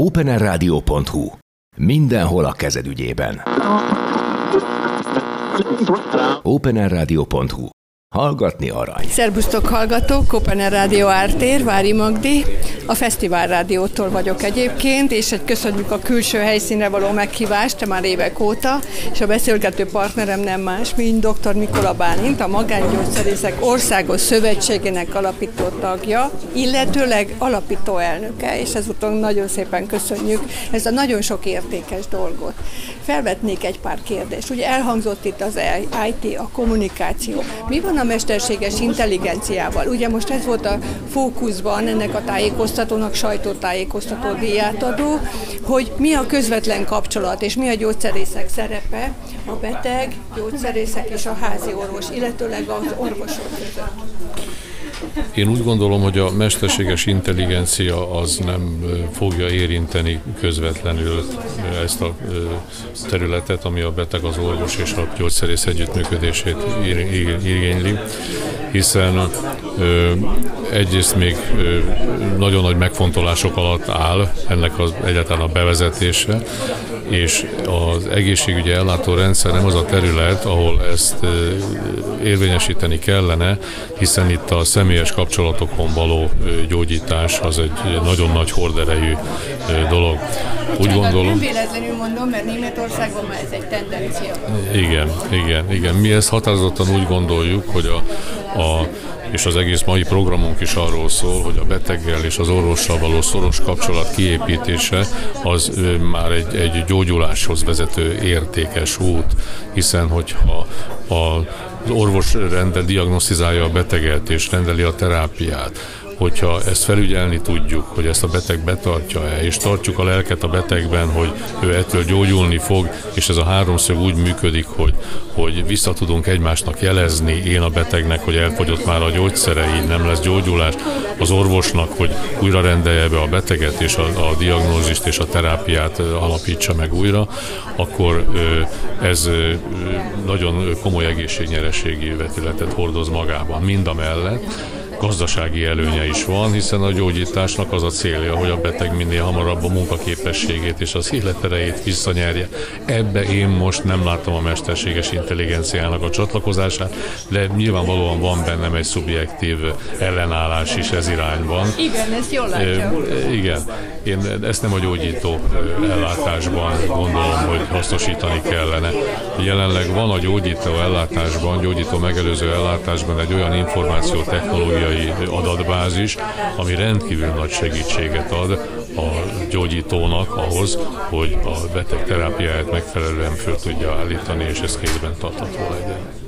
openerradio.hu. Mindenhol a kezed ügyében. openerradio.hu. Hallgatni arany. Szerbusztok hallgatók, Kopener Rádió Ártér, Vári Magdi. A Fesztivál Rádiótól vagyok egyébként, és egy köszönjük a külső helyszínre való meghívást már évek óta, és a beszélgető partnerem nem más, mint dr. Mikola Bálint, a Magángyógyszerészek Országos Szövetségének alapító tagja, illetőleg alapító elnöke, és ezúton nagyon szépen köszönjük ezt a nagyon sok értékes dolgot. Felvetnék egy pár kérdést. Ugye elhangzott itt az IT, a kommunikáció. Mi van a mesterséges intelligenciával? Ugye most ez volt a fókuszban ennek a tájékoztatónak, sajtótájékoztató díját adó, hogy mi a közvetlen kapcsolat, és mi a gyógyszerészek szerepe a beteg, gyógyszerészek és a házi orvos, illetőleg az orvosok között. Én úgy gondolom, hogy a mesterséges intelligencia az nem fogja érinteni közvetlenül ezt a területet, ami a beteg, az orvos és a gyógyszerész együttműködését igényli, hiszen egyrészt még nagyon nagy megfontolások alatt áll ennek az egyáltalán a bevezetése, és az egészségügyi ellátórendszer nem az a terület, ahol ezt érvényesíteni kellene, hiszen itt a személyes kapcsolatokon való gyógyítás az egy nagyon nagy horderejű dolog. Úgy gondolom... Nem véletlenül mondom, mert Németországban már ez egy tendencia. Igen, igen, igen. Mi ezt határozottan úgy gondoljuk, hogy a, a és az egész mai programunk is arról szól, hogy a beteggel és az orvossal való szoros kapcsolat kiépítése az már egy, egy gyógyuláshoz vezető értékes út, hiszen hogyha a, az orvos rendel diagnosztizálja a beteget és rendeli a terápiát, hogyha ezt felügyelni tudjuk, hogy ezt a beteg betartja-e, és tartjuk a lelket a betegben, hogy ő ettől gyógyulni fog, és ez a háromszög úgy működik, hogy, hogy vissza tudunk egymásnak jelezni, én a betegnek, hogy elfogyott már a gyógyszere, így nem lesz gyógyulás, az orvosnak, hogy újra rendelje be a beteget, és a, a diagnózist és a terápiát alapítsa meg újra, akkor ez nagyon komoly egészségnyereségi vetületet hordoz magában. Mind a mellett, gazdasági előnye is van, hiszen a gyógyításnak az a célja, hogy a beteg minél hamarabb a munkaképességét és az életerejét visszanyerje. Ebbe én most nem látom a mesterséges intelligenciának a csatlakozását, de nyilvánvalóan van bennem egy szubjektív ellenállás is ez irányban. Igen, ezt jól látja. Igen, én ezt nem a gyógyító ellátásban gondolom, hogy hasznosítani kellene. Jelenleg van a gyógyító ellátásban, gyógyító megelőző ellátásban egy olyan információtechnológia genetikai adatbázis, ami rendkívül nagy segítséget ad a gyógyítónak ahhoz, hogy a beteg terápiáját megfelelően föl tudja állítani, és ez kézben tartható legyen.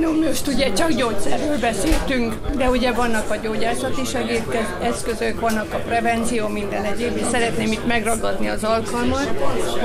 No, most ugye csak gyógyszerről beszéltünk, de ugye vannak a gyógyászati segédeszközök, vannak a prevenció, minden egyéb, és szeretném itt megragadni az alkalmat,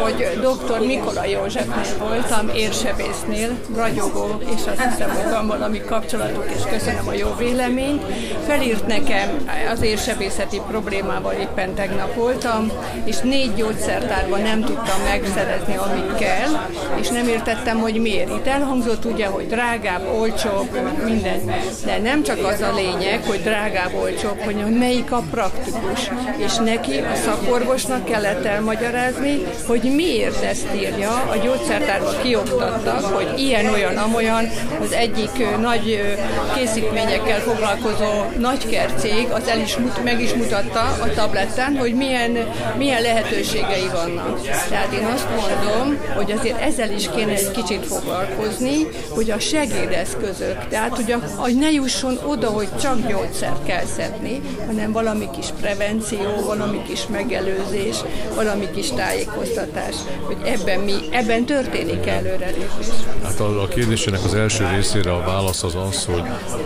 hogy dr. Mikola Józsefnél voltam, érsebésznél, ragyogó, és azt hiszem, hogy van valami kapcsolatuk, és köszönöm a jó véleményt. Felírt nekem az érsebészeti problémával éppen tegnap voltam, és négy gyógyszertárban nem tudtam megszerezni, amit kell, és nem értettem, hogy miért. Itt elhangzott ugye, hogy drágább, olcsóbb, minden. De nem csak az a lényeg, hogy drágább, olcsóbb, hogy melyik a praktikus. És neki, a szakorvosnak kellett elmagyarázni, hogy miért ezt írja. A gyógyszertárban kioktattak, hogy ilyen, olyan, amolyan. Az egyik nagy készítményekkel foglalkozó nagykercég az el is, meg is mutatta a tabletten, hogy milyen, milyen lehetőségei vannak. Tehát én azt mondom, hogy azért ezzel is kéne egy kicsit foglalkozni, hogy a segédeszközök, tehát hogy, a, hogy ne jusson oda, hogy csak gyógyszert kell szedni, hanem valami kis prevenció, valami kis megelőzés, valami kis tájékoztatás, hogy ebben mi, ebben történik előrelépés. Hát a, a kérdésének az első részére a válasz az az, hogy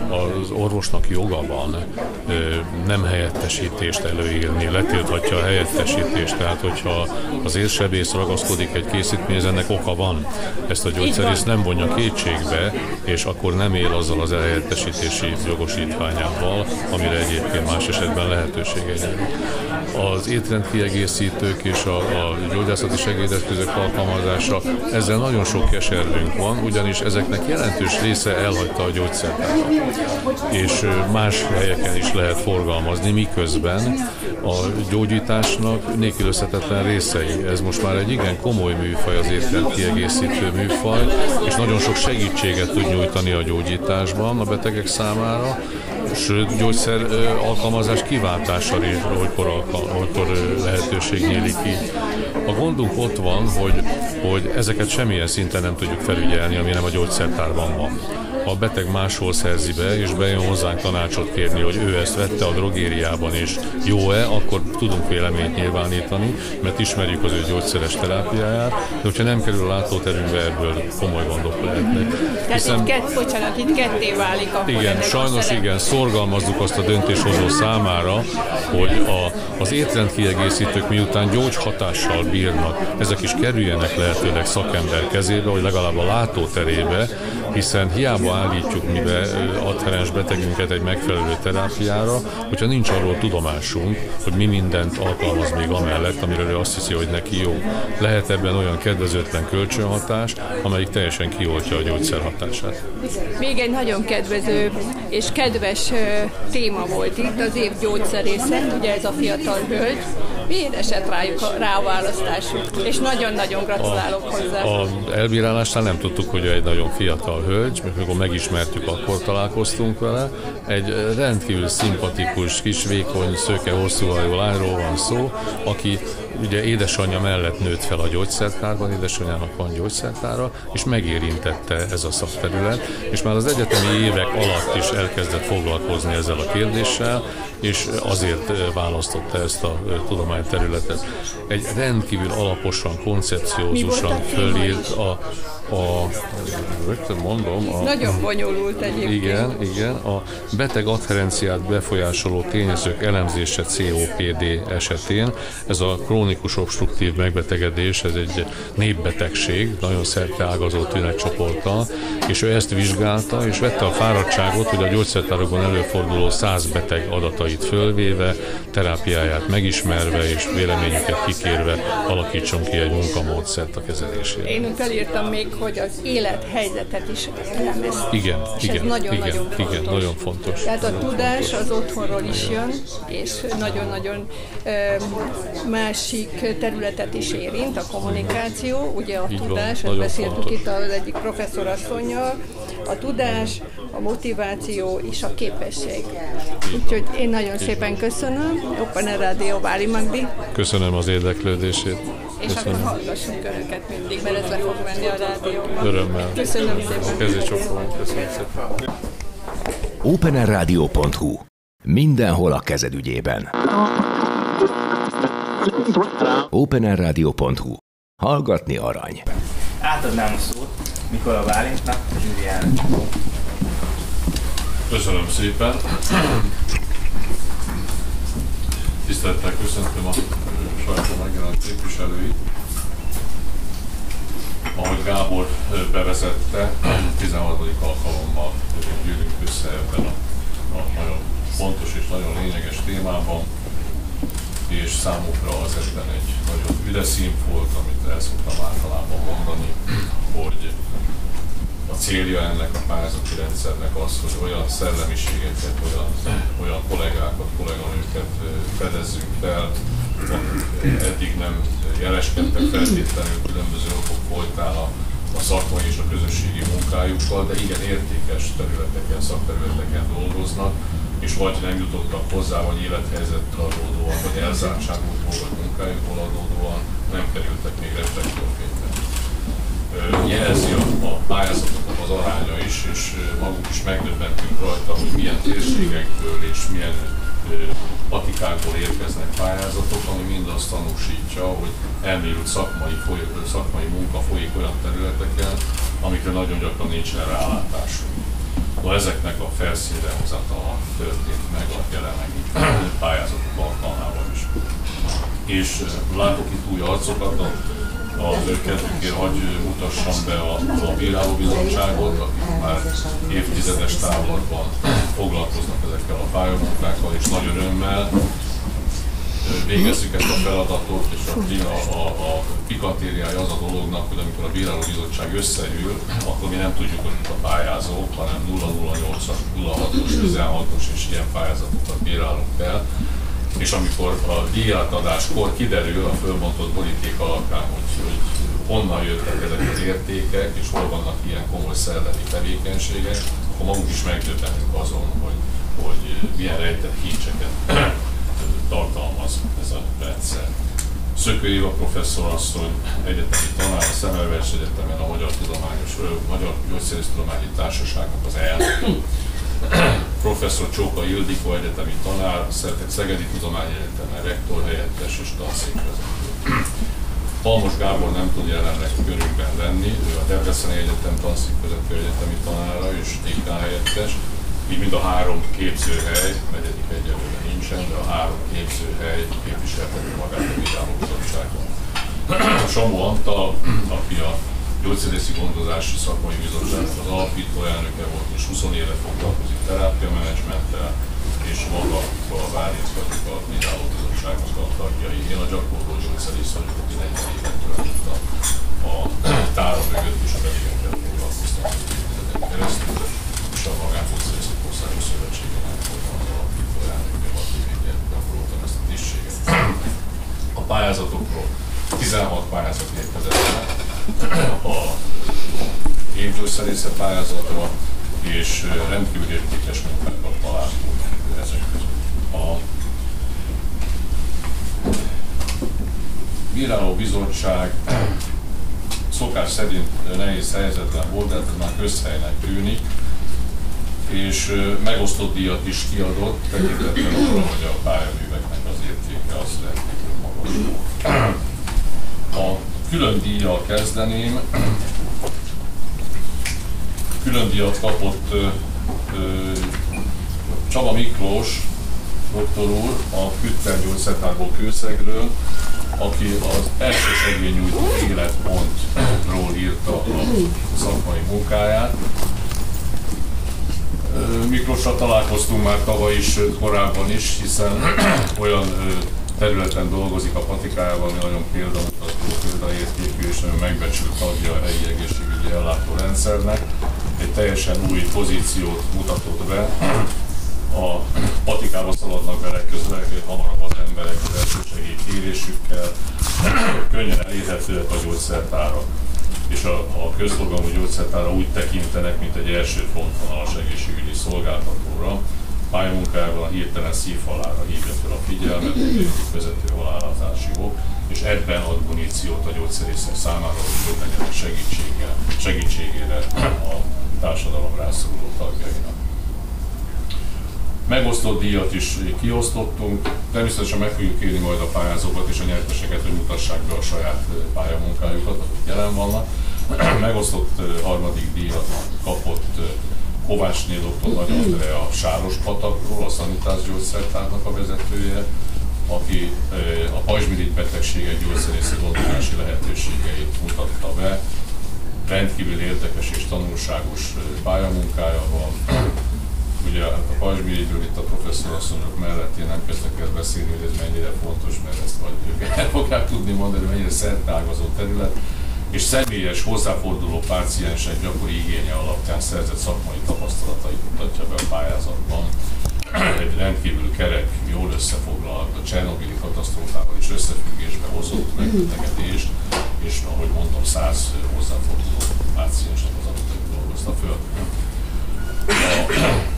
az orvosnak joga van nem helyettesítést előírni, letilthatja a helyettesítést, tehát hogyha az érsebész ragaszkodik egy készítményhez, ennek oka van. Ezt a gyógyszerész nem vonja kétségbe, és akkor nem él azzal az elhelyettesítési jogosítványával, amire egyébként más esetben lehetősége nyílik. az étrendkiegészítők és a, a gyógyászati segédeszközök alkalmazása, ezzel nagyon sok keservünk van, ugyanis ezeknek jelentős része elhagyta a gyógyszertárat. És más helyeken is lehet forgalmazni, miközben a gyógyításnak nélkülözhetetlen részei. Ez most már egy igen komoly műfaj, az étrendkiegészítő műfaj, és nagyon sok segítséget tud nyújtani a gyógyításban a betegek számára, sőt gyógyszer alkalmazás kiváltása is olykor, olykor lehetőség nyílik ki. A gondunk ott van, hogy, hogy ezeket semmilyen szinten nem tudjuk felügyelni, ami nem a gyógyszertárban van a beteg máshol szerzi be, és bejön hozzánk tanácsot kérni, hogy ő ezt vette a drogériában, és jó-e, akkor tudunk véleményt nyilvánítani, mert ismerjük az ő gyógyszeres terápiáját, de hogyha nem kerül a látóterünkbe, ebből komoly gondok lehetnek. Tehát Hiszen, itt kett, bocsánat, itt ketté válik akkor Igen, sajnos igen, szorgalmazzuk azt a döntéshozó számára, hogy a, az étrendkiegészítők miután gyógyhatással bírnak, ezek is kerüljenek lehetőleg szakember kezébe, vagy legalább a látóterébe, hiszen hiába állítjuk mi be adherens betegünket egy megfelelő terápiára, hogyha nincs arról tudomásunk, hogy mi mindent alkalmaz még amellett, amiről ő azt hiszi, hogy neki jó. Lehet ebben olyan kedvezőtlen kölcsönhatás, amelyik teljesen kioltja a gyógyszer hatását. Még egy nagyon kedvező és kedves téma volt itt, az év gyógyszerésze, ugye ez a fiatal hölgy, Miért esett rájuk rá a választásuk? És nagyon-nagyon gratulálok a, hozzá. A elbírálásnál nem tudtuk, hogy egy nagyon fiatal hölgy, mikor megismertük, akkor találkoztunk vele. Egy rendkívül szimpatikus, kis, vékony, szőke, hosszú hajú lányról van szó, aki ugye édesanyja mellett nőtt fel a gyógyszertárban, édesanyjának van gyógyszertára, és megérintette ez a szakterület, és már az egyetemi évek alatt is elkezdett foglalkozni ezzel a kérdéssel, és azért választotta ezt a tudományterületet. Egy rendkívül alaposan, koncepciózusan fölírt a a, rögtön mondom, a, Nagyon bonyolult egyébként. Igen, igen, a beteg adherenciát befolyásoló tényezők elemzése COPD esetén. Ez a krónikus obstruktív megbetegedés, ez egy népbetegség, nagyon szerte ágazó tünetcsoporttal, és ő ezt vizsgálta, és vette a fáradtságot, hogy a gyógyszertárokban előforduló száz beteg adatait fölvéve, terápiáját megismerve és véleményüket kikérve alakítson ki egy munkamódszert a kezelésére. Én felírtam még hogy az élethelyzetet is elemez. Igen, és igen, ez nagyon, igen, nagyon fontos. igen, nagyon fontos. Tehát a tudás az otthonról is jön, és nagyon-nagyon másik területet is érint, a kommunikáció, ugye a Így tudás, ezt beszéltük fontos. itt az egyik professzor asszonyjal, a tudás, a motiváció és a képesség. Úgyhogy én nagyon szépen köszönöm. Open Rádió Váli Magdi. Köszönöm az érdeklődését. És Köszönöm. akkor hallgassunk Önöket mindig, mert ez le fog menni a rádió. Örömmel. Köszönöm szépen. Kezdjük Köszönöm szépen. openerradio.hu Mindenhol a kezed ügyében. openerradio.hu Hallgatni arany. Átadnám a szót Mikola Bálintnak, Zsűriának. Köszönöm szépen. Tisztelettel köszöntöm a sajtó megjelent képviselőit. Ahogy Gábor bevezette, 16. alkalommal gyűlünk össze ebben a, a nagyon fontos és nagyon lényeges témában, és számukra az egyben egy nagyon üde volt, amit el szoktam általában mondani, hogy a célja ennek a pályázati rendszernek az, hogy olyan szellemiségeket, olyan, olyan kollégákat, kolléganőket fedezzünk fel, akik eddig nem jeleskedtek feltétlenül különböző okok folytán a, a szakmai és a közösségi munkájukkal, de igen értékes területeken, szakterületeken dolgoznak, és vagy nem jutottak hozzá, vagy élethelyzettől adódóan, vagy elzártságokból, vagy munkájukból adódóan nem kerültek még reflektorfénybe. Jelzi a, a pályázatoknak az aránya is, és maguk is megdöbbentünk rajta, hogy milyen térségekből és milyen patikákból érkeznek pályázatok, ami mind azt tanúsítja, hogy elmélyült szakmai, foly, szakmai munka folyik olyan területeken, amikre nagyon gyakran nincsen rálátásunk. No, ezeknek a felszínre hozatala történt meg a jelenlegi pályázatok alkalmával is. És látok itt új arcokat, az ő kedvükért hagy mutassam be a, a bírálóbizottságot, akik már évtizedes távlatban foglalkoznak ezekkel a pályamunkákkal, és nagy örömmel végezzük ezt a feladatot, és a, a, a pikatériája az a dolognak, hogy amikor a bírálóbizottság összeül, akkor mi nem tudjuk, hogy a pályázók, hanem 008-as, 06-os, 16-os és ilyen pályázatokat bírálunk el. És amikor a díjátadáskor kiderül a fölbontott boríték alapján, hogy, hogy honnan jöttek ezek az értékek, és hol vannak ilyen komoly szellemi tevékenységek, akkor magunk is megdöbbenünk azon, hogy, hogy milyen rejtett kincseket tartalmaz ez a rendszer. Szökő Éva professzor asszony, egyetemi tanár, a Szemelveres Egyetemen a Magyar, Tudományos, Magyar Gyógyszerésztudományi Társaságnak az elnök. Professzor Csóka Ildikó egyetemi tanár, Szegedi Tudományegyetemen rektor helyettes és tanszékvezető. Palmos Gábor nem tud jelenleg körünkben lenni, ő a Debreceni Egyetem tanszékvezető egyetemi tanára és TK helyettes, így mind a három képzőhely, negyedik egyelőre nincsen, de a három képzőhely képviselteti magát a Vizsgáló Bizottságon. Samu Antal, aki a gyógyszerészi gondozási szakmai bizottságnak az alapító elnöke volt, és 20 éve foglalkozik terápia menedzsmenttel, és maga a Bárinc vagyok a Vizsgáló Bizottságnak a tagjai. Én a gyakorló gyógyszerész vagyok, aki 40 évet töltött a, a tára mögött, és a betegekkel foglalkoztam keresztül, és a magángyógyszerészet Országos Szövetségének voltam az alapító elnöke, hat évig gyakoroltam ezt a tisztséget. A pályázatokról 16 pályázat érkezett a évgyógyszerészet pályázatra, és rendkívül értékes munkákat találtunk ezek között. A bíráló bizottság szokás szerint nehéz helyzetben volt, de ez már közhelynek tűnik, és megosztott díjat is kiadott, tekintettel arra, hogy a pályaműveknek az értéke az rendkívül magas A külön díjjal kezdeném. Külön díjat kapott Csaba Miklós, doktor úr, a Küttergyógyszertárból Kőszegről, aki az első segélynyújtó életpontról írta a szakmai munkáját. Miklósra találkoztunk már tavaly is, korábban is, hiszen olyan területen dolgozik a patikájában, ami nagyon példamutató, példaértékű és nagyon megbecsült tagja a helyi egészségügyi ellátórendszernek. Egy teljesen új pozíciót mutatott be. A patikába szaladnak bele közben hamarabb az emberek az elsősegély kérésükkel, könnyen elérhetőek a gyógyszertárak és a, a közszolgáló gyógyszertára úgy tekintenek, mint egy első frontvonalas egészségügyi szolgáltatóra. Pályamunkájában a hirtelen szívhalára hívja fel a figyelmet, egy vezető halálozási ok, és ebben ad muníciót a gyógyszerészek számára, hogy legyen segítséggel, segítségére a társadalom rászoruló tagjainak. Megosztott díjat is kiosztottunk, természetesen meg fogjuk kérni majd a pályázókat és a nyerteseket, hogy mutassák be a saját pályamunkájukat, akik jelen vannak. Megosztott harmadik díjat kapott Kovácsné dr. Nagy Andrea Sáros patakról, a szanitás gyógyszertárnak a vezetője, aki a pajzsmirigy betegségek gyógyszerészi gondozási lehetőségeit mutatta be. Rendkívül érdekes és tanulságos pályamunkája van ugye hát a pajzsmirigyről itt a professzorasszonyok mellett én nem kezdek el beszélni, hogy ez mennyire fontos, mert ezt majd ők el fogják tudni mondani, mennyire szertágazó terület, és személyes hozzáforduló páciensek gyakori igénye alapján szerzett szakmai tapasztalatait mutatja be a pályázatban. Egy rendkívül kerek, jól összefoglalt, a Csernobili katasztrófával is összefüggésbe hozott megbetegedést, és ahogy mondtam, száz hozzáforduló páciensnek az adatait dolgozta föl. A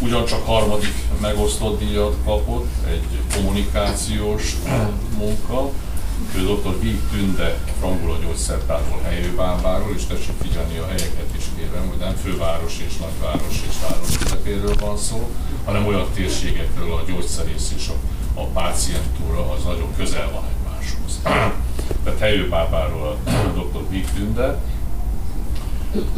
ugyancsak harmadik megosztott díjat kapott, egy kommunikációs munka, ő dr. Víg Tünde Frangula gyógyszertárból helyőbábáról, és tessék figyelni a helyeket is kérem, hogy nem főváros és nagyváros és város közepéről van szó, hanem olyan térségekről a gyógyszerész és a, a pácientúra az nagyon közel van egymáshoz. Tehát helyőbábáról a dr. Víg Tünde,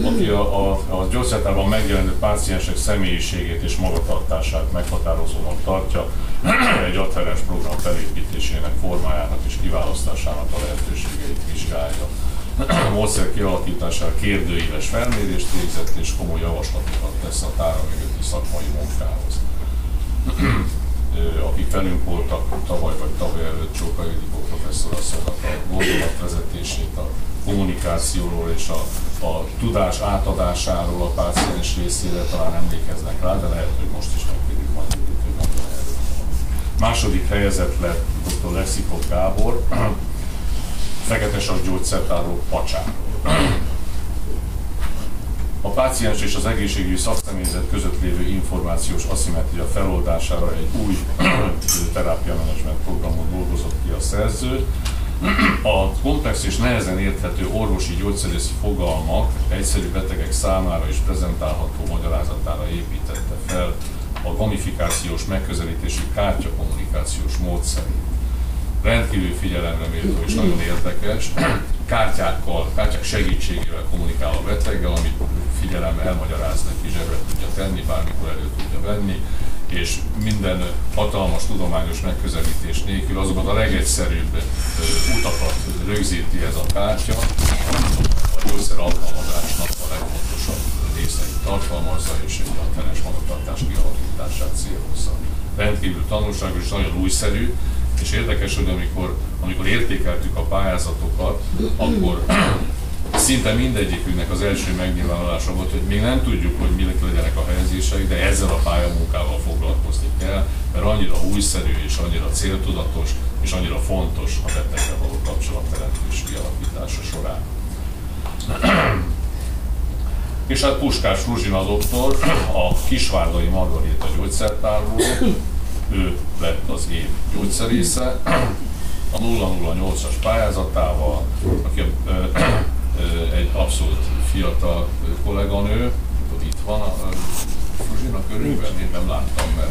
aki a, a, a gyógyszertárban megjelenő páciensek személyiségét és magatartását meghatározónak tartja, egy adherens program felépítésének, formájának és kiválasztásának a lehetőségeit vizsgálja. A módszer kialakítására kérdőíves felmérést végzett és komoly javaslatokat tesz a tára mögötti szakmai munkához. akik velünk voltak tavaly vagy tavaly előtt, Csóka Ildikó professzor asszonynak a gondolatvezetését, a kommunikációról és a, a tudás átadásáról a páciens részére talán emlékeznek rá, de lehet, hogy most is megkérjük majd Második helyezett lett dr. Lexikot Gábor, fekete gyógyszertáró pacsáról. A páciens és az egészségügyi szakszemélyzet között lévő információs aszimetria feloldására egy új terápia menedzsment programot dolgozott ki a szerző. A komplex és nehezen érthető orvosi gyógyszerészi fogalmak egyszerű betegek számára is prezentálható magyarázatára építette fel a gamifikációs megközelítési kártyakommunikációs módszerét rendkívül figyelemre méltó és nagyon érdekes. Kártyákkal, kártyák segítségével kommunikál a beteggel, amit figyelem elmagyaráz neki, zsebre tudja tenni, bármikor elő tudja venni, és minden hatalmas tudományos megközelítés nélkül azokat a legegyszerűbb utakat rögzíti ez a kártya, a gyógyszer alkalmazásnak a legfontosabb részeit tartalmazza, és egy a magatartás kialakítását célozza. Rendkívül tanulságos és nagyon újszerű, és érdekes, hogy amikor, amikor értékeltük a pályázatokat, akkor szinte mindegyikünknek az első megnyilvánulása volt, hogy még nem tudjuk, hogy mi legyenek a helyezései, de ezzel a pályamunkával foglalkozni kell, mert annyira újszerű és annyira céltudatos és annyira fontos a beteggel való kapcsolatteremtés kialakítása során. és hát Puskás Ruzsina doktor, a Kisvárdai Margarita gyógyszertárból, ő lett az év gyógyszerésze, a 008-as pályázatával, aki egy abszolút fiatal kolléganő, itt van a Fruzsina körülben, én nem láttam, mert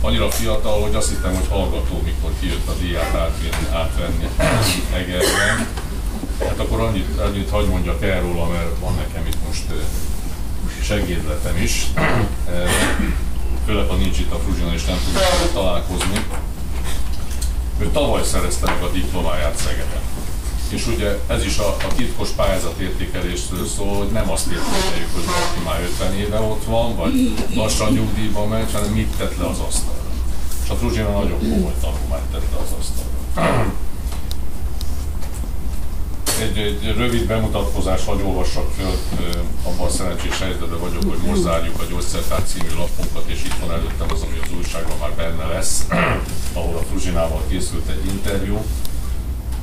annyira fiatal, hogy azt hittem, hogy hallgató, mikor kijött a diát átvenni, átvenni Egerben. Hát akkor annyit, annyit hagy mondjak el róla, mert van nekem itt most segédletem is főleg ha nincs itt a Fruzsina és nem tudunk találkozni. Ő tavaly szerezte meg a diplomáját Szegeden. És ugye ez is a, a titkos pályázat értékelésről szól, hogy nem azt értékeljük, hogy valaki már 50 éve ott van, vagy lassan nyugdíjba megy, hanem mit tett le az asztalra. És a Fruzsina nagyon komoly tanulmányt tett le az asztalra egy, egy rövid bemutatkozás, hogy olvassak föl, abban a szerencsés helyzetben vagyok, hogy most zárjuk a Gyógyszertár című lapunkat, és itt van előttem az, ami az újságban már benne lesz, ahol a Fruzsinával készült egy interjú.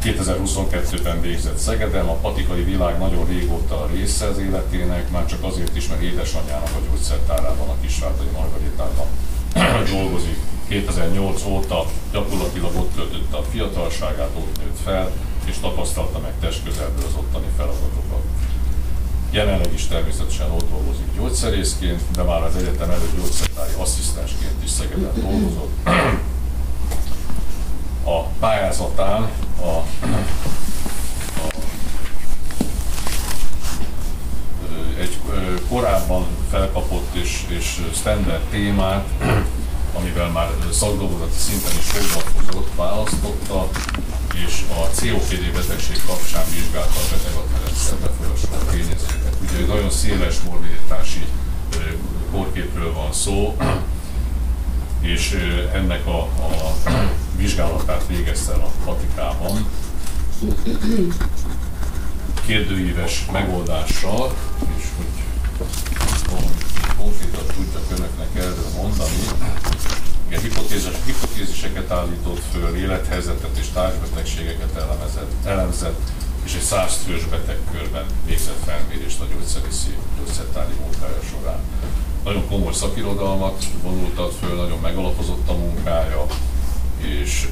2022-ben végzett Szegedem, a patikai világ nagyon régóta a része az életének, már csak azért is, mert édesanyjának a gyógyszertárában, a Kisvárdai Margaritában dolgozik. 2008 óta gyakorlatilag ott töltötte a fiatalságát, ott nőtt fel, és tapasztalta meg testközelből az ottani feladatokat. Jelenleg is természetesen ott dolgozik gyógyszerészként, de már az egyetem előtt gyógyszertári asszisztensként is Szegeden dolgozott. A pályázatán a, a egy korábban felkapott és, és standard témát, amivel már szakdolgozati szinten is foglalkozott, választotta, és a COPD betegség kapcsán vizsgálta a betegatmenet befolyásoló tényezőket. Ugye egy nagyon széles morbiditási kórképről van szó, és ennek a, a vizsgálatát végezte a Vatikában kérdőíves megoldással, és hogy konkrétan tudjak önöknek erről mondani, igen, hipotézis, hipotéziseket állított föl, élethelyzetet és társbetegségeket elemezett, elemzett, és egy száz fős betegkörben végzett felmérést a gyógyszerészi gyógyszertári munkája során. Nagyon komoly szakirodalmat vonultat föl, nagyon megalapozott a munkája, és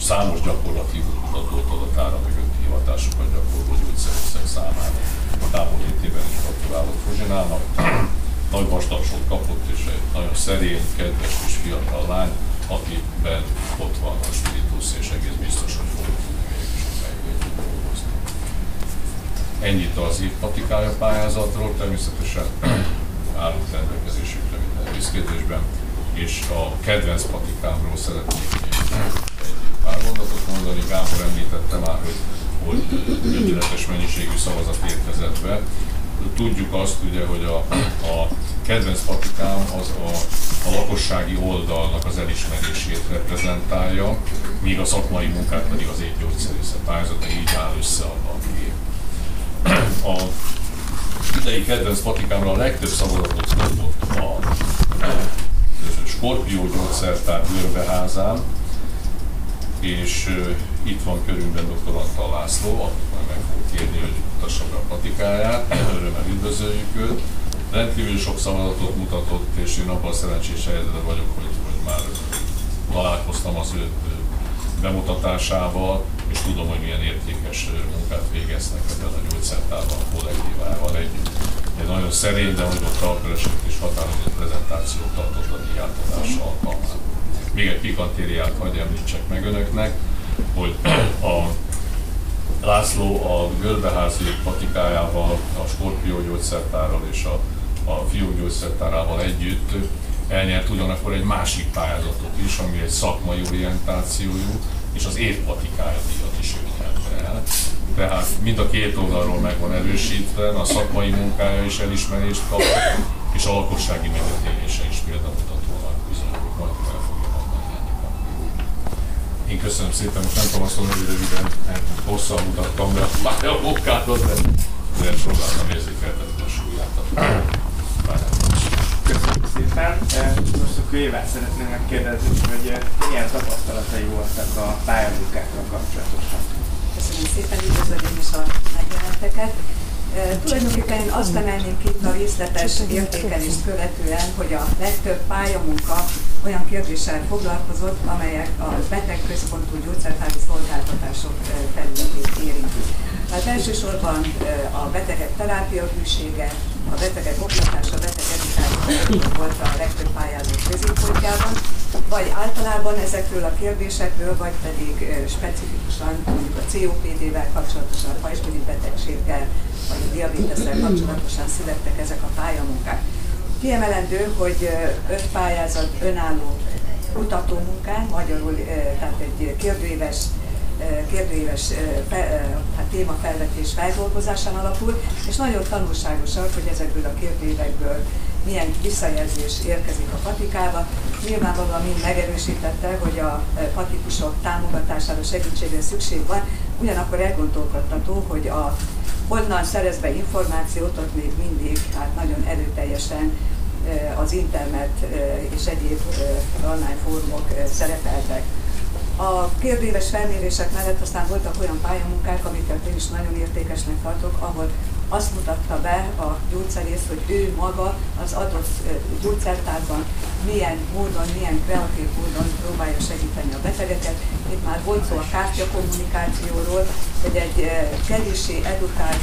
számos gyakorlati mutatót adatára mögötti hivatásokat gyakorló gyógyszerészek számára. A távol hétében is gratulálok Fuzsinának nagy vastagsot kapott, és egy nagyon szerény, kedves és fiatal lány, akiben ott van a spiritus, és egész biztos, hogy fogjuk tudni még. Ennyit az patikája pályázatról, természetesen állunk rendelkezésükre minden részkérdésben, és a kedvenc patikámról szeretnék egy pár mondatot mondani. Gábor említette már, hogy, hogy tökéletes mennyiségű szavazat érkezett be, tudjuk azt ugye, hogy a, a kedvenc patikám az a a lakossági oldalnak az elismerését reprezentálja, míg a szakmai munkát pedig az évgyógyszerészet pályázata, így áll össze a kép. A idei kedvenc patikámra a legtöbb szavazatot kapott a Skorpió gyógyszertár Görbeházán, és itt van körünkben dr. Antal László, akit majd meg fogok kérni, hogy mutassa be a patikáját, örömmel üdvözöljük őt. Rendkívül sok szavazatot mutatott, és én abban a szerencsés helyzetben vagyok, hogy, hogy már találkoztam az ő bemutatásával, és tudom, hogy milyen értékes munkát végeznek ebben a gyógyszertárban, a kollégívával együtt. Egy nagyon szerény, de nagyon talpölösött és határozott prezentációt tartott a díjátadás alkalmán. Még egy pikantériát hagyj említsek meg önöknek, hogy a László a Görbeházi patikájával, a Skorpió gyógyszertárral és a, a Fiók gyógyszertárával együtt elnyert ugyanakkor egy másik pályázatot is, ami egy szakmai orientációjú, és az évpatikája díjat is ő nyerte el. Tehát mind a két oldalról meg van erősítve, a szakmai munkája is elismerést kap, és a lakossági megítélése is példamutatónak bizonyul, majd el fogja mondani Én köszönöm szépen, most nem tudom azt mondani, hogy röviden, hosszan mutattam be a a munkákat, de, de próbáltam érzékeltetni a súlyát a Köszönjük szépen. Most akkor Évát szeretném megkérdezni, hogy milyen tapasztalatai voltak a pályamunkákkal kapcsolatosan. Köszönöm szépen, üdvözlöm is a megjelenteket. E, tulajdonképpen én azt emelném ki a részletes értékelést követően, hogy a legtöbb pályamunka olyan kérdéssel foglalkozott, amelyek a betegközpontú gyógyszertári szolgáltatások területét érintik. Tehát elsősorban a betegek terápiahűsége, a betegek oktatása, a beteg edukáció volt a legtöbb pályázat középpontjában, vagy általában ezekről a kérdésekről, vagy pedig specifikusan mondjuk a COPD-vel kapcsolatosan, a pajzsmirigy betegséggel, vagy a diabétesszel kapcsolatosan születtek ezek a pályamunkák. Kiemelendő, hogy öt pályázat önálló kutatómunkán, magyarul tehát egy kérdőíves kérdőíves hát témafelvetés feldolgozásán alapul, és nagyon tanulságosak, hogy ezekből a kérdőívekből milyen visszajelzés érkezik a patikába. Nyilvánvalóan mind megerősítette, hogy a patikusok támogatására, segítségre szükség van, ugyanakkor elgondolkodtató, hogy a honnan szerez be információt, ott még mindig hát nagyon erőteljesen az internet és egyéb online fórumok szerepeltek. A kérdéves felmérések mellett aztán voltak olyan pályamunkák, amiket én is nagyon értékesnek tartok, ahol azt mutatta be a gyógyszerész, hogy ő maga az adott gyógyszertárban milyen módon, milyen kreatív módon próbálja segíteni a betegeket. Itt már volt szó a kártya kommunikációról, hogy egy kevéssé edukált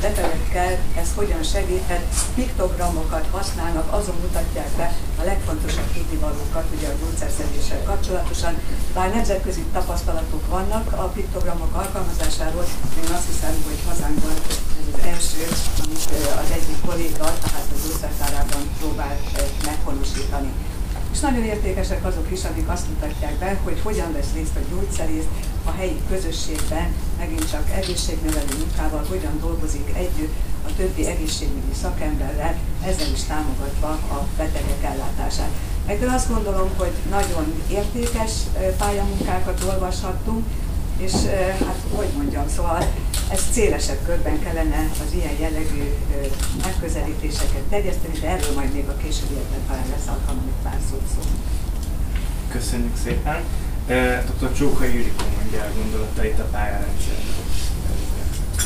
betegekkel ez hogyan segíthet, piktogramokat használnak, azon mutatják be a legfontosabb tudnivalókat ugye a gyógyszerszedéssel kapcsolatosan. Bár nemzetközi tapasztalatok vannak a piktogramok alkalmazásáról, én azt hiszem, hogy hazánkban ez az első, amit az egyik kolléga, tehát a gyógyszertárában próbál meghonosítani. És nagyon értékesek azok is, amik azt mutatják be, hogy hogyan vesz részt a gyógyszerész a helyi közösségben, megint csak egészségnevelő munkával, hogyan dolgozik együtt a többi egészségügyi szakemberrel, ezzel is támogatva a betegek ellátását. Ebből azt gondolom, hogy nagyon értékes pályamunkákat olvashattunk, és hát hogy mondjam, szóval ezt szélesebb körben kellene az ilyen jellegű megközelítéseket terjeszteni, de erről majd még a későbbiekben talán lesz alkalom, hogy pár szót szó. Köszönjük szépen. Dr. Csóka Jürikó mondja el gondolatait a pályarendszerről.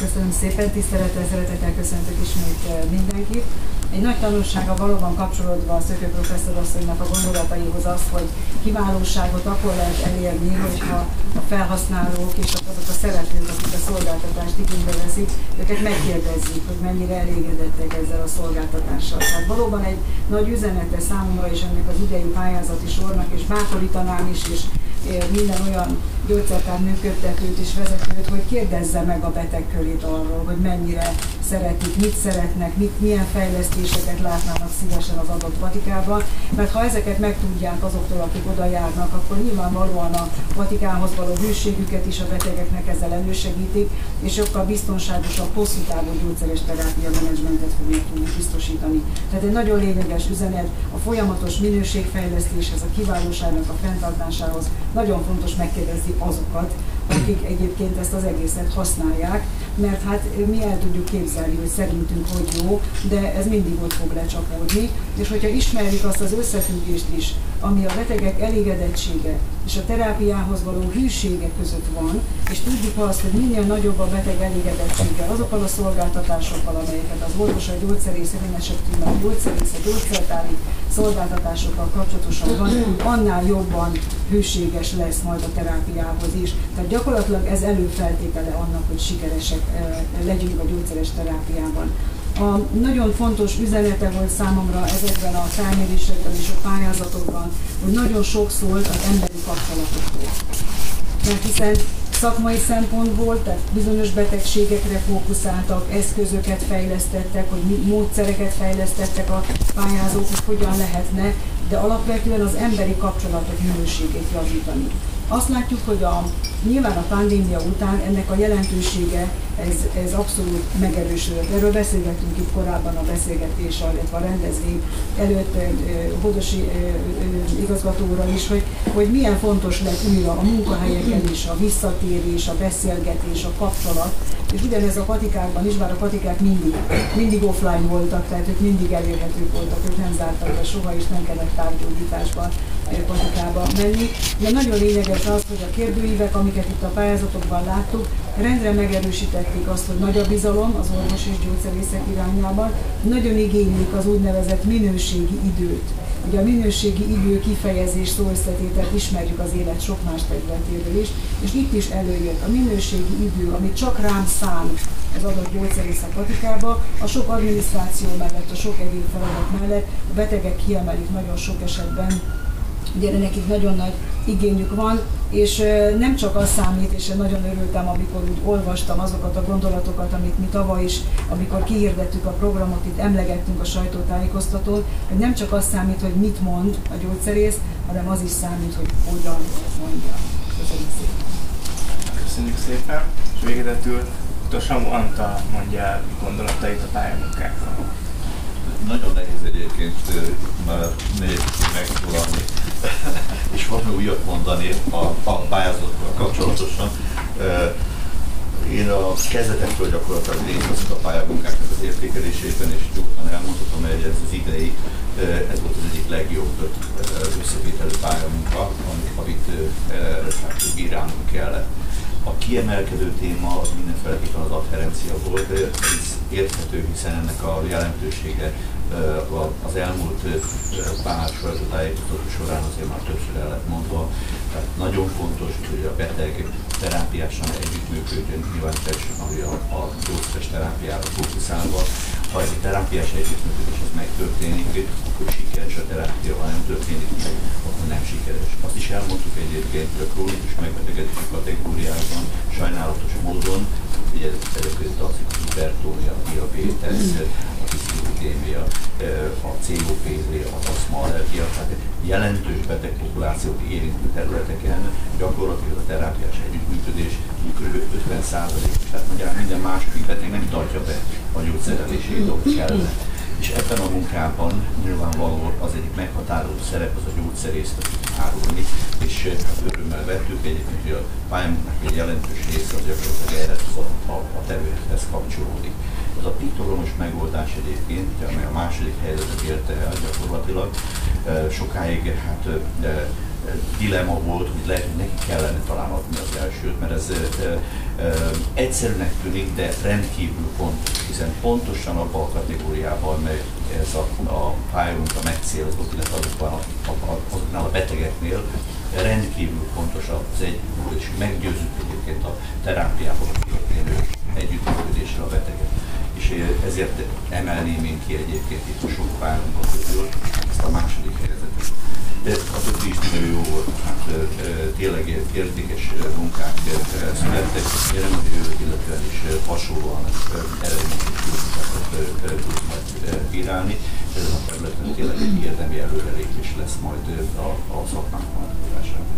Köszönöm szépen, tisztelettel, szeretettel köszöntök ismét mindenkit. Egy nagy tanulsága valóban kapcsolódva a Szökő professzor asszonynak a gondolataihoz az, hogy kiválóságot akkor lehet elérni, hogyha a felhasználók és azok a szereplők, akik a szolgáltatást igénybe veszik, őket megkérdezzük, hogy mennyire elégedettek ezzel a szolgáltatással. Tehát valóban egy nagy üzenete számomra is ennek az idei pályázati sornak, és bátorítanám is, és minden olyan gyógyszertár működtetőt és vezetőt, hogy kérdezze meg a beteg körét arról, hogy mennyire szeretik, mit szeretnek, mit, milyen fejlesztéseket látnának szívesen az adott patikában, mert ha ezeket megtudják azoktól, akik oda járnak, akkor nyilvánvalóan a patikához való hűségüket is a betegeknek ezzel elősegítik, és sokkal biztonságosabb, hosszú távú gyógyszeres terápia menedzsmentet fognak tudni biztosítani. Tehát egy nagyon lényeges üzenet a folyamatos minőségfejlesztéshez, a kiválóságnak a fenntartásához nagyon fontos megkérdezni azokat, akik egyébként ezt az egészet használják, mert hát mi el tudjuk képzelni, hogy szerintünk hogy jó, de ez mindig ott fog lecsapódni, és hogyha ismerjük azt az összefüggést is, ami a betegek elégedettsége és a terápiához való hűsége között van, és tudjuk azt, hogy minél nagyobb a beteg elégedettsége azokkal a szolgáltatásokkal, amelyeket az orvos, a gyógyszerész, esetében a gyógyszerész, a gyógyszertári szolgáltatásokkal kapcsolatosan van, annál jobban hűséges lesz majd a terápiához is. Tehát gyakorlatilag ez előfeltétele annak, hogy sikeresek eh, legyünk a gyógyszeres terápiában. A nagyon fontos üzenete volt számomra ezekben a felmérésekben és a pályázatokban, hogy nagyon sok szólt az emberi kapcsolatokról. Mert hiszen szakmai szempontból, tehát bizonyos betegségekre fókuszáltak, eszközöket fejlesztettek, hogy módszereket fejlesztettek a pályázók, hogy hogyan lehetne, de alapvetően az emberi kapcsolatok minőségét javítani. Azt látjuk, hogy a, nyilván a pandémia után ennek a jelentősége ez, ez abszolút megerősödött. Erről beszélgettünk itt korábban a beszélgetés, illetve a rendezvény előtt Bodosi igazgatóra is, hogy, hogy milyen fontos lett újra a munkahelyeken is, a visszatérés, a beszélgetés, a kapcsolat, és ugyanez a patikákban is, bár a patikák mindig, mindig offline voltak, tehát ők mindig elérhetők voltak, ők nem zártak be soha, és nem kellett tárgyódításban patikába menni. De nagyon lényeges az, hogy a kérdőívek, amiket itt a pályázatokban láttuk, rendre megerősítették azt, hogy nagy a bizalom az orvos és gyógyszerészek irányában, nagyon igénylik az úgynevezett minőségi időt. Ugye a minőségi idő kifejezés szó összetételt ismerjük az élet sok más területéből is, és itt is előjött a minőségi idő, amit csak rám szán az adott gyógyszerészek patikába, a sok adminisztráció mellett, a sok egyéb feladat mellett a betegek kiemelik nagyon sok esetben Ugye nekik nagyon nagy igényük van, és nem csak az számít, és nagyon örültem, amikor úgy olvastam azokat a gondolatokat, amit mi tavaly is, amikor kihirdettük a programot, itt emlegettünk a sajtótájékoztatón, hogy nem csak az számít, hogy mit mond a gyógyszerész, hanem az is számít, hogy hogyan mondja. Köszönjük szépen. Köszönjük szépen, és végezetül dr. Anta mondja gondolatait a pályamunkákról. Nagyon nehéz egyébként már négy megszólalni és valami újat mondani a, a pályázatokkal kapcsolatosan. Én a kezdetektől gyakorlatilag részt a pályamunkáknak az értékelésében, és gyorsan elmondhatom, hogy ez az idei, ez volt az egyik legjobb összevételő pályamunka, amit, amit hát, bírálnunk kellett. A kiemelkedő téma az mindenféleképpen az adherencia volt, ez érthető, hiszen ennek a jelentősége az elmúlt pár sajtótájékoztató során azért már többször el lett mondva. Tehát nagyon fontos, hogy a beteg terápiásan együttműködjön, nyilván ami a, a gyógyszeres terápiára fókuszálva. Ha egy terápiás együttműködés az megtörténik, akkor sikeres a terápia, ha nem történik meg, akkor nem sikeres. Azt is elmondtuk egyébként, hogy a krónikus megbetegedés kategóriában sajnálatos módon, ugye ezek között az hipertónia, diabetes, diszlipidémia, a COPD, a aszma allergia, tehát jelentős betegpopulációt érintő területeken gyakorlatilag a terápiás együttműködés kb. 50 tehát magyarán minden második beteg nem tartja be a gyógyszerelését, ahol kellene. És ebben a munkában nyilvánvaló az egyik meghatározó szerep az a gyógyszerészt árulni, és hát örömmel vettük egyébként, hogy a pályámunknak egy jelentős része az gyakorlatilag erre a, a, területhez kapcsolódik. Az a piktoromos megoldás egyébként, amely a második helyzetet érte el gyakorlatilag, sokáig hát de, dilemma volt, hogy lehet, hogy neki kellene talán adni az elsőt, mert ez e, e, egyszerűnek tűnik, de rendkívül fontos, hiszen pontosan abban a kategóriában, mely ez a, a pályánk a megcélzott, illetve azokban a, a, azoknál a betegeknél rendkívül fontos az egy, és meggyőzzük egyébként a terápiában történő együttműködésre a beteget. És ezért emelném én ki egyébként itt a sok ezt a második helyzetet. De a többi is nagyon jó volt, hát tényleg értékes munkák születtek, jövő, illetve is hasonlóan eredményes munkákat tud majd bírálni. Ezen a területen tényleg egy érdemi előrelépés lesz majd a, a szakmánk vonatkozásában.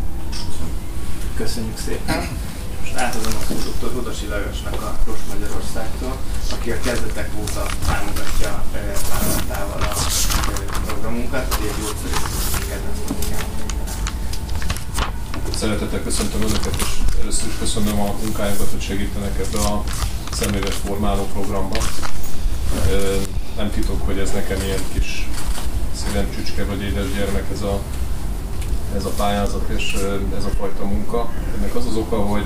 Köszönjük szépen! Most átadom a szót dr. Rudasi Lajosnak a Rost Magyarországtól, aki a kezdetek óta támogatja vállalatával a programunkat, hogy egy gyógyszerészeti Szeretettel köszöntöm Önöket, és először is köszönöm a munkájukat, hogy segítenek ebbe a személyes formáló programba. Nem titok, hogy ez nekem ilyen kis szívem csücske vagy édes gyermek ez a, ez a pályázat és ez a fajta munka. Ennek az az oka, hogy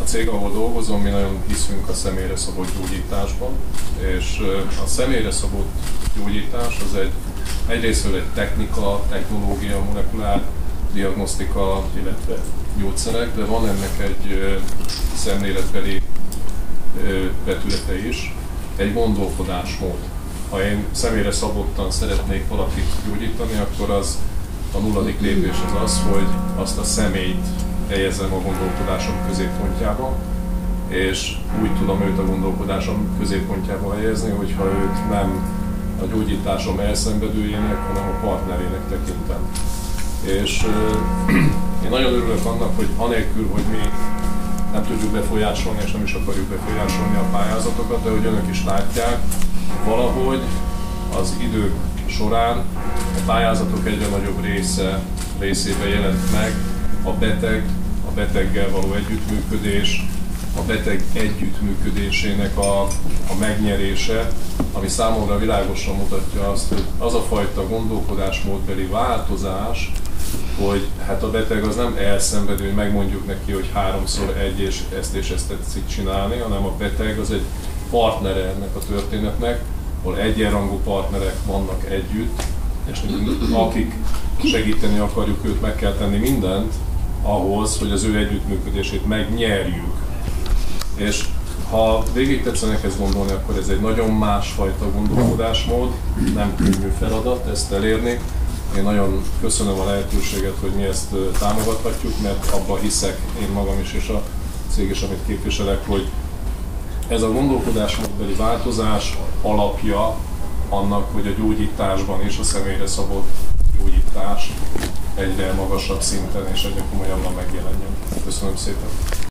a cég, ahol dolgozom, mi nagyon hiszünk a személyre szabott gyógyításban, és a személyre szabott gyógyítás az egy egyrésztről egy technika, technológia, molekulár diagnosztika, illetve gyógyszerek, de van ennek egy szemléletbeli vetülete is, egy gondolkodásmód. Ha én személyre szabottan szeretnék valakit gyógyítani, akkor az a nulladik lépés az az, hogy azt a személyt helyezem a gondolkodásom középpontjába, és úgy tudom őt a gondolkodásom középpontjába helyezni, hogyha őt nem a gyógyításom elszenvedőjének, hanem a partnerének tekintem. És euh, én nagyon örülök annak, hogy anélkül, hogy mi nem tudjuk befolyásolni, és nem is akarjuk befolyásolni a pályázatokat, de hogy önök is látják, valahogy az idők során a pályázatok egyre nagyobb része részében jelent meg a beteg, a beteggel való együttműködés, a beteg együttműködésének a, a megnyerése, ami számomra világosan mutatja azt, hogy az a fajta gondolkodásmódbeli változás, hogy hát a beteg az nem elszenvedő, hogy megmondjuk neki, hogy háromszor egy és ezt és ezt tetszik csinálni, hanem a beteg az egy partnere ennek a történetnek, ahol egyenrangú partnerek vannak együtt, és akik segíteni akarjuk őt, meg kell tenni mindent ahhoz, hogy az ő együttműködését megnyerjük. És ha végig tetszenek ezt gondolni, akkor ez egy nagyon másfajta gondolkodásmód, nem könnyű feladat ezt elérni. Én nagyon köszönöm a lehetőséget, hogy mi ezt támogathatjuk, mert abban hiszek én magam is, és a cég is, amit képviselek, hogy ez a gondolkodásmódbeli változás alapja annak, hogy a gyógyításban és a személyre szabott gyógyítás egyre magasabb szinten és egyre komolyabban megjelenjen. Köszönöm szépen!